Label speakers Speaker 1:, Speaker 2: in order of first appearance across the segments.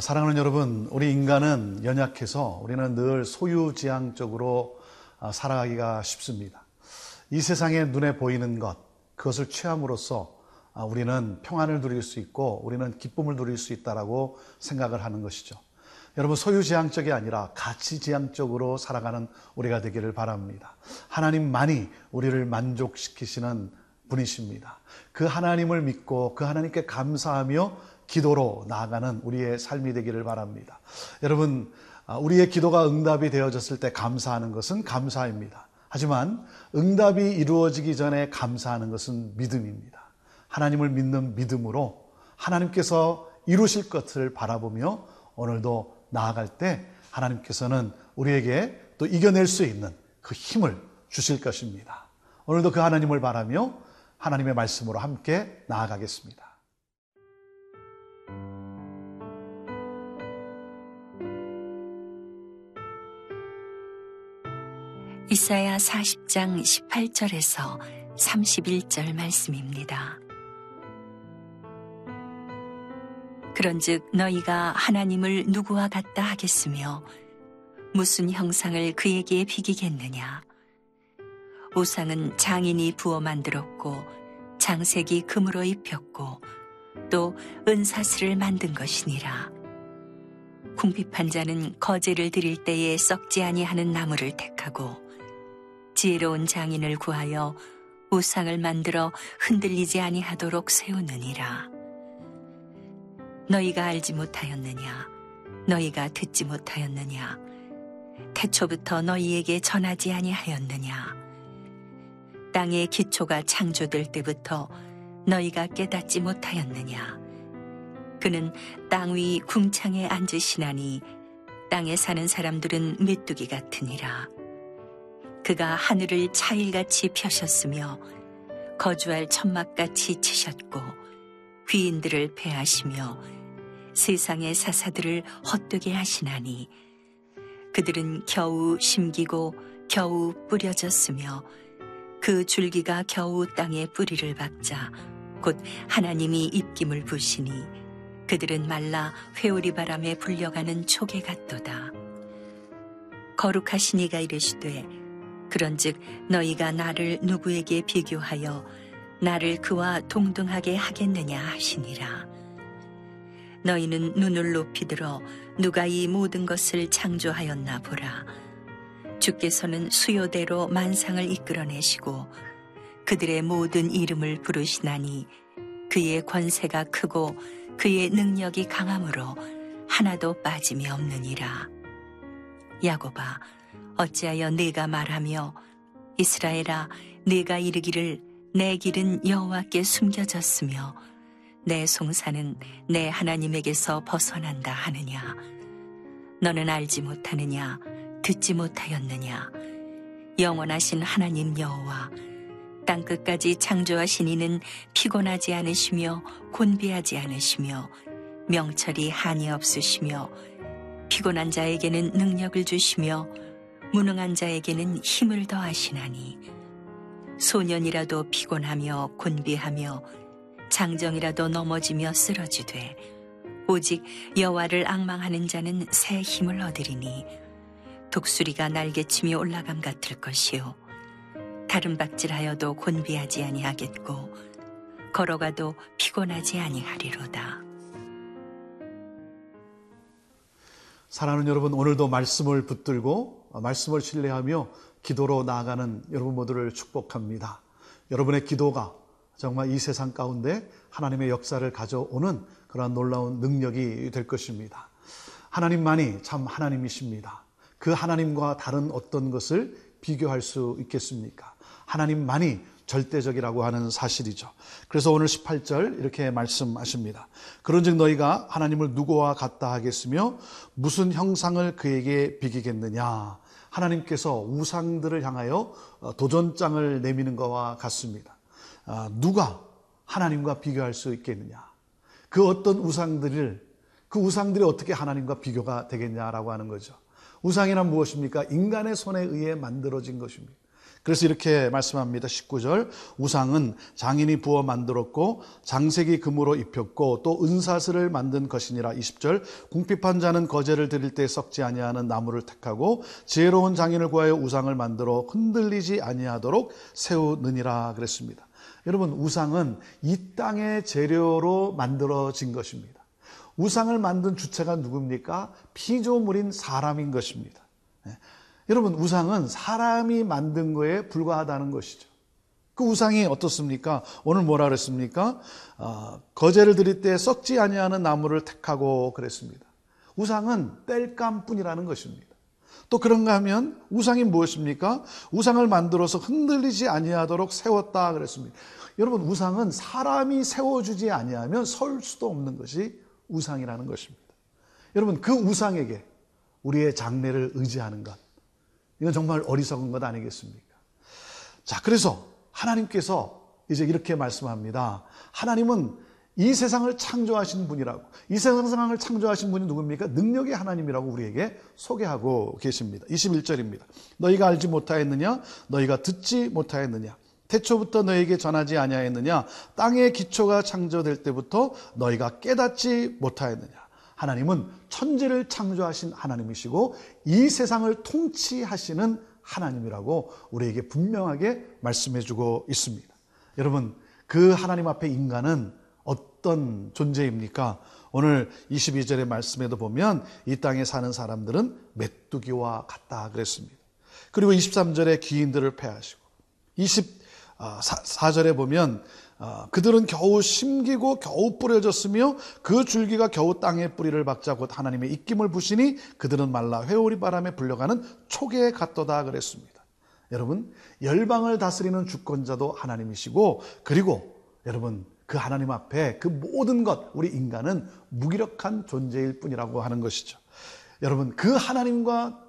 Speaker 1: 사랑하는 여러분, 우리 인간은 연약해서 우리는 늘 소유지향적으로 아, 살아가기가 쉽습니다. 이 세상에 눈에 보이는 것, 그것을 취함으로써 아, 우리는 평안을 누릴 수 있고 우리는 기쁨을 누릴 수 있다라고 생각을 하는 것이죠. 여러분 소유지향적이 아니라 가치지향적으로 살아가는 우리가 되기를 바랍니다. 하나님만이 우리를 만족시키시는 분이십니다. 그 하나님을 믿고 그 하나님께 감사하며 기도로 나아가는 우리의 삶이 되기를 바랍니다. 여러분, 아, 우리의 기도가 응답이 되어졌을 때 감사하는 것은 감사입니다. 하지만 응답이 이루어지기 전에 감사하는 것은 믿음입니다. 하나님을 믿는 믿음으로 하나님께서 이루실 것을 바라보며 오늘도 나아갈 때 하나님께서는 우리에게 또 이겨낼 수 있는 그 힘을 주실 것입니다. 오늘도 그 하나님을 바라며 하나님의 말씀으로 함께 나아가겠습니다.
Speaker 2: 이사야 40장 18절에서 31절 말씀입니다. 그런즉 너희가 하나님을 누구와 같다 하겠으며 무슨 형상을 그에게 비기겠느냐 우상은 장인이 부어 만들었고 장색이 금으로 입혔고 또 은사슬을 만든 것이니라 궁핍한 자는 거제를 드릴 때에 썩지 아니하는 나무를 택하고 지혜로운 장인을 구하여 우상을 만들어 흔들리지 아니하도록 세우느니라. 너희가 알지 못하였느냐? 너희가 듣지 못하였느냐? 태초부터 너희에게 전하지 아니하였느냐? 땅의 기초가 창조될 때부터 너희가 깨닫지 못하였느냐? 그는 땅 위 궁창에 앉으시나니 땅에 사는 사람들은 메뚜기 같으니라. 그가 하늘을 차일같이 펴셨으며 거주할 천막같이 치셨고 귀인들을 패하시며 세상의 사사들을 헛되게 하시나니 그들은 겨우 심기고 겨우 뿌려졌으며 그 줄기가 겨우 땅에 뿌리를 박자 곧 하나님이 입김을 부시니 그들은 말라 회오리 바람에 불려가는 초계 같도다. 거룩하신 이가 이르시되 그런즉 너희가 나를 누구에게 비교하여 나를 그와 동등하게 하겠느냐 하시니라. 너희는 눈을 높이 들어 누가 이 모든 것을 창조하였나 보라. 주께서는 수요대로 만상을 이끌어내시고 그들의 모든 이름을 부르시나니 그의 권세가 크고 그의 능력이 강함으로 하나도 빠짐이 없느니라. 야고바 어찌하여 네가 말하며 이스라엘아 네가 이르기를 내 길은 여호와께 숨겨졌으며 내 송사는 내 하나님에게서 벗어난다 하느냐? 너는 알지 못하느냐? 듣지 못하였느냐? 영원하신 하나님 여호와 땅 끝까지 창조하신 이는 피곤하지 않으시며 곤비하지 않으시며 명철이 한이 없으시며 피곤한 자에게는 능력을 주시며 무능한 자에게는 힘을 더하시나니 소년이라도 피곤하며 곤비하며 장정이라도 넘어지며 쓰러지되 오직 여호와를 악망하는 자는 새 힘을 얻으리니 독수리가 날개치며 올라감 같을 것이요 다른 박질하여도 곤비하지 아니하겠고 걸어가도 피곤하지 아니하리로다.
Speaker 1: 사랑하는 여러분 오늘도 말씀을 붙들고 말씀을 신뢰하며 기도로 나아가는 여러분 모두를 축복합니다. 여러분의 기도가 정말 이 세상 가운데 하나님의 역사를 가져오는 그러한 놀라운 능력이 될 것입니다. 하나님만이 참 하나님이십니다. 그 하나님과 다른 어떤 것을 비교할 수 있겠습니까? 하나님만이 절대적이라고 하는 사실이죠. 그래서 오늘 18절 이렇게 말씀하십니다. 그런즉 너희가 하나님을 누구와 같다 하겠으며 무슨 형상을 그에게 비기겠느냐? 하나님께서 우상들을 향하여 어, 도전장을 내미는 것과 같습니다. 아, 누가 하나님과 비교할 수 있겠느냐? 그 어떤 우상들을 그 우상들이 어떻게 하나님과 비교가 되겠냐라고 하는 거죠. 우상이란 무엇입니까? 인간의 손에 의해 만들어진 것입니다. 그래서 이렇게 말씀합니다. 19절. 우상은 장인이 부어 만들었고 장색이 금으로 입혔고 또 은사슬을 만든 것이니라. 20절. 궁핍한 자는 거제를 드릴 때 썩지 아니하는 나무를 택하고 지혜로운 장인을 구하여 우상을 만들어 흔들리지 아니하도록 세우느니라 그랬습니다. 여러분 우상은 이 땅의 재료로 만들어진 것입니다. 우상을 만든 주체가 누굽니까? 피조물인 사람인 것입니다. 예. 여러분 우상은 사람이 만든 거에 불과하다는 것이죠. 그 우상이 어떻습니까? 오늘 뭐라 그랬습니까? 어, 거제를 드릴 때 썩지 아니하는 나무를 택하고 그랬습니다. 우상은 땔감뿐이라는 것입니다. 또 그런가 하면 우상이 무엇입니까? 우상을 만들어서 흔들리지 아니하도록 세웠다 그랬습니다. 여러분 우상은 사람이 세워주지 아니하면 설 수도 없는 것이 우상이라는 것입니다. 여러분 그 우상에게 우리의 장래를 의지하는 것 이건 정말 어리석은 것 아니겠습니까? 자 그래서 하나님께서 이제 이렇게 말씀합니다. 하나님은 이 세상을 창조하신 분이라고 이 세상을 창조하신 분이 누굽니까? 능력의 하나님이라고 우리에게 소개하고 계십니다. 21절입니다. 너희가 알지 못하였느냐? 너희가 듣지 못하였느냐? 태초부터 너에게 전하지 아니하였느냐? 땅의 기초가 창조될 때부터 너희가 깨닫지 못하였느냐? 하나님은 천지를 창조하신 하나님이시고 이 세상을 통치하시는 하나님이라고 우리에게 분명하게 말씀해 주고 있습니다. 여러분, 그 하나님 앞에 인간은 어떤 존재입니까? 오늘 22절의 말씀에도 보면 이 땅에 사는 사람들은 메뚜기와 같다 그랬습니다. 그리고 23절에 기인들을 패하시고 24절에 보면 어, 그들은 겨우 심기고 겨우 뿌려졌으며 그 줄기가 겨우 땅에 뿌리를 박자 곧 하나님의 입김을 부시니 그들은 말라 회오리 바람에 불려가는 초계에 갔도다 그랬습니다. 여러분 열방을 다스리는 주권자도 하나님이시고 그리고 여러분 그 하나님 앞에 그 모든 것 우리 인간은 무기력한 존재일 뿐이라고 하는 것이죠. 여러분 그 하나님과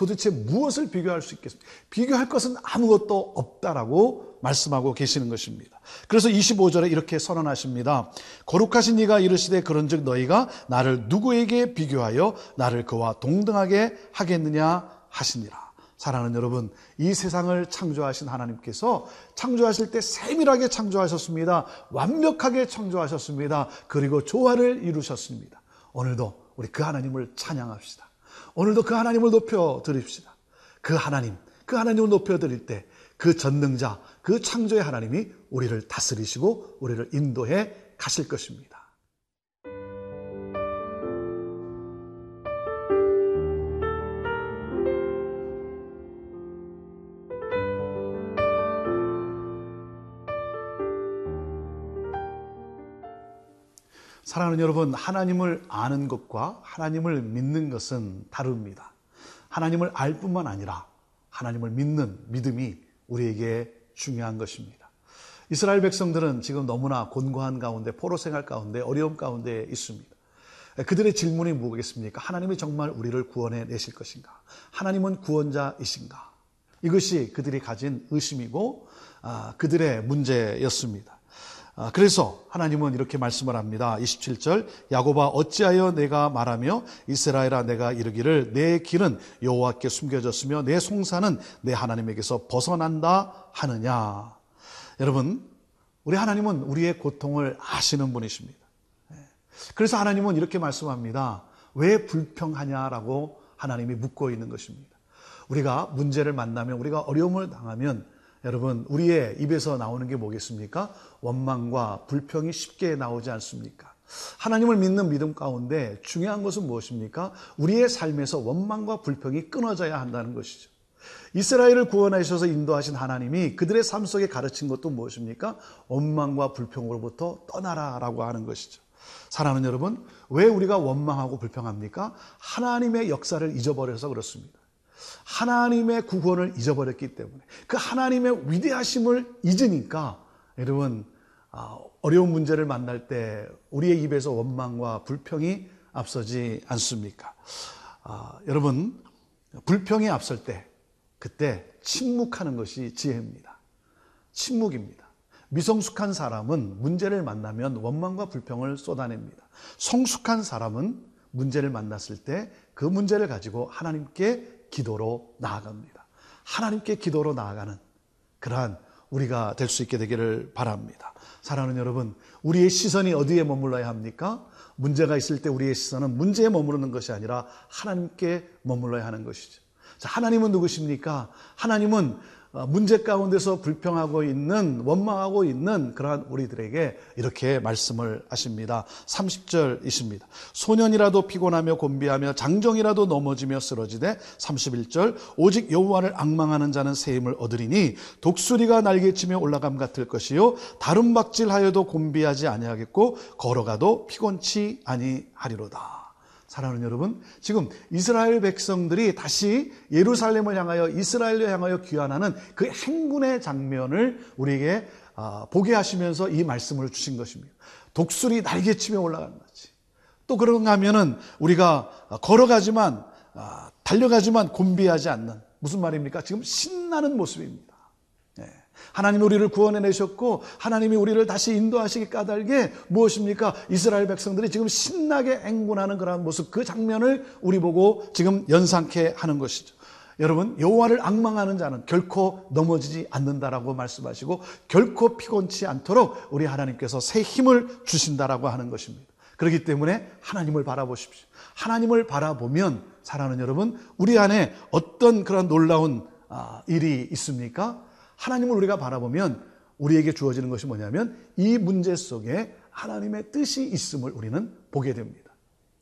Speaker 1: 도대체 무엇을 비교할 수 있겠습니까? 비교할 것은 아무것도 없다라고 말씀하고 계시는 것입니다. 그래서 25절에 이렇게 선언하십니다. 거룩하신 이가 이르시되 그런즉 너희가 나를 누구에게 비교하여 나를 그와 동등하게 하겠느냐 하시니라. 사랑하는 여러분, 이 세상을 창조하신 하나님께서 창조하실 때 세밀하게 창조하셨습니다. 완벽하게 창조하셨습니다. 그리고 조화를 이루셨습니다. 오늘도 우리 그 하나님을 찬양합시다. 오늘도 그 하나님을 높여 드립시다. 그 하나님, 그 하나님을 높여 드릴 때 그 전능자, 그 창조의 하나님이 우리를 다스리시고 우리를 인도해 가실 것입니다. 사랑하는 여러분, 하나님을 아는 것과 하나님을 믿는 것은 다릅니다. 하나님을 알 뿐만 아니라 하나님을 믿는 믿음이 우리에게 중요한 것입니다. 이스라엘 백성들은 지금 너무나 곤고한 가운데, 포로 생활 가운데, 어려움 가운데 있습니다. 그들의 질문이 뭐겠습니까? 하나님이 정말 우리를 구원해 내실 것인가? 하나님은 구원자이신가? 이것이 그들이 가진 의심이고, 아, 그들의 문제였습니다. 아, 그래서 하나님은 이렇게 말씀을 합니다. 27절 야고바 어찌하여 내가 말하며 이스라엘아 내가 이르기를 내 길은 여호와께 숨겨졌으며 내 송사는 내 하나님에게서 벗어난다 하느냐. 여러분 우리 하나님은 우리의 고통을 아시는 분이십니다. 예. 그래서 하나님은 이렇게 말씀합니다. 왜 불평하냐라고 하나님이 묻고 있는 것입니다. 우리가 문제를 만나면 우리가 어려움을 당하면 여러분, 우리의 입에서 나오는 게 뭐겠습니까? 원망과 불평이 쉽게 나오지 않습니까? 하나님을 믿는 믿음 가운데 중요한 것은 무엇입니까? 우리의 삶에서 원망과 불평이 끊어져야 한다는 것이죠. 이스라엘을 구원하셔서 인도하신 하나님이 그들의 삶 속에 가르친 것도 무엇입니까? 원망과 불평으로부터 떠나라라고 하는 것이죠. 사랑하는 여러분, 왜 우리가 원망하고 불평합니까? 하나님의 역사를 잊어버려서 그렇습니다. 하나님의 구원을 잊어버렸기 때문에 그 하나님의 위대하심을 잊으니까 여러분 아, 어려운 문제를 만날 때 우리의 입에서 원망과 불평이 앞서지 않습니까? 아, 여러분 불평이 앞설 때 그때 침묵하는 것이 지혜입니다. 침묵입니다. 미성숙한 사람은 문제를 만나면 원망과 불평을 쏟아냅니다. 성숙한 사람은 문제를 만났을 때 그 문제를 가지고 하나님께 기도로 나아갑니다. 하나님께 기도로 나아가는 그러한 우리가 될 수 있게 되기를 바랍니다. 사랑하는 여러분, 우리의 시선이 어디에 머물러야 합니까? 문제가 있을 때 우리의 시선은 문제에 머무르는 것이 아니라 하나님께 머물러야 하는 것이죠. 자, 하나님은 누구십니까? 하나님은 어, 문제 가운데서 불평하고 있는 원망하고 있는 그러한 우리들에게 이렇게 말씀을 하십니다. 30절이십니다. 소년이라도 피곤하며 곤비하며 장정이라도 넘어지며 쓰러지되 31절 오직 여호와를 악망하는 자는 새 힘을 얻으리니 독수리가 날개치며 올라감 같을 것이요 다른 박질하여도 곤비하지 아니하겠고 걸어가도 피곤치 아니하리로다. 사랑하는 여러분, 지금 이스라엘 백성들이 다시 예루살렘을 향하여 이스라엘을 향하여 귀환하는 그 행군의 장면을 우리에게 아, 보게 하시면서 이 말씀을 주신 것입니다. 독수리 날개치며 올라가는 거지. 또 그런가 하면은 우리가 걸어가지만 아, 달려가지만 곤비하지 않는 무슨 말입니까? 지금 신나는 모습입니다. 하나님이 우리를 구원해 내셨고 하나님이 우리를 다시 인도하시기 까닭에 무엇입니까? 이스라엘 백성들이 지금 신나게 행군하는 그러한 모습 그 장면을 우리 보고 지금 연상케 하는 것이죠. 여러분 여호와를 악망하는 자는 결코 넘어지지 않는다라고 말씀하시고 결코 피곤치 않도록 우리 하나님께서 새 힘을 주신다라고 하는 것입니다. 그렇기 때문에 하나님을 바라보십시오. 하나님을 바라보면 사랑하는 여러분 우리 안에 어떤 그런 놀라운 아, 일이 있습니까? 하나님을 우리가 바라보면 우리에게 주어지는 것이 뭐냐면 이 문제 속에 하나님의 뜻이 있음을 우리는 보게 됩니다.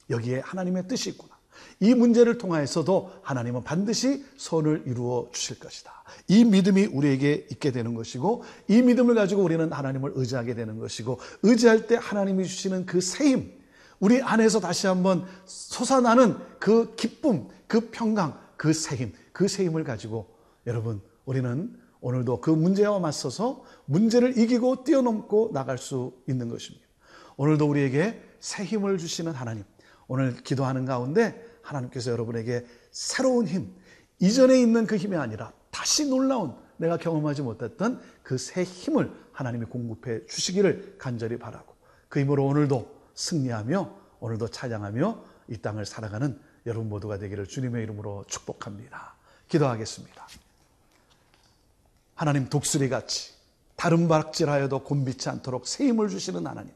Speaker 1: 여기에 하나님의 뜻이 있구나. 이 문제를 통하여서도 하나님은 반드시 선을 이루어 주실 것이다. 이 믿음이 우리에게 있게 되는 것이고 이 믿음을 가지고 우리는 하나님을 의지하게 되는 것이고 의지할 때 하나님이 주시는 그 세임 우리 안에서 다시 한번 솟아나는 그 기쁨, 그 평강, 그 세임, 그 세임을 가지고 여러분 우리는 오늘도 그 문제와 맞서서 문제를 이기고 뛰어넘고 나갈 수 있는 것입니다. 오늘도 우리에게 새 힘을 주시는 하나님, 오늘 기도하는 가운데 하나님께서 여러분에게 새로운 힘, 이전에 있는 그 힘이 아니라 다시 놀라운 내가 경험하지 못했던 그 새 힘을 하나님이 공급해 주시기를 간절히 바라고 그 힘으로 오늘도 승리하며 오늘도 찬양하며 이 땅을 살아가는 여러분 모두가 되기를 주님의 이름으로 축복합니다. 기도하겠습니다. 하나님 독수리 같이 다른 박질하여도 곤비치 않도록 새 힘을 주시는 하나님.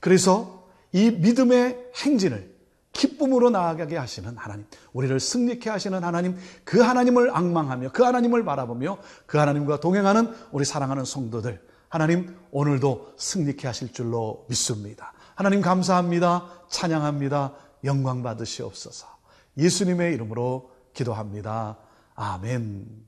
Speaker 1: 그래서 이 믿음의 행진을 기쁨으로 나아가게 하시는 하나님, 우리를 승리케 하시는 하나님, 그 하나님을 악망하며 그 하나님을 바라보며 그 하나님과 동행하는 우리 사랑하는 성도들, 하나님 오늘도 승리케 하실 줄로 믿습니다. 하나님 감사합니다. 찬양합니다. 영광 받으시옵소서. 예수님의 이름으로 기도합니다. 아멘.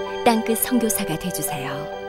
Speaker 3: 땅끝 성교사가 되주세요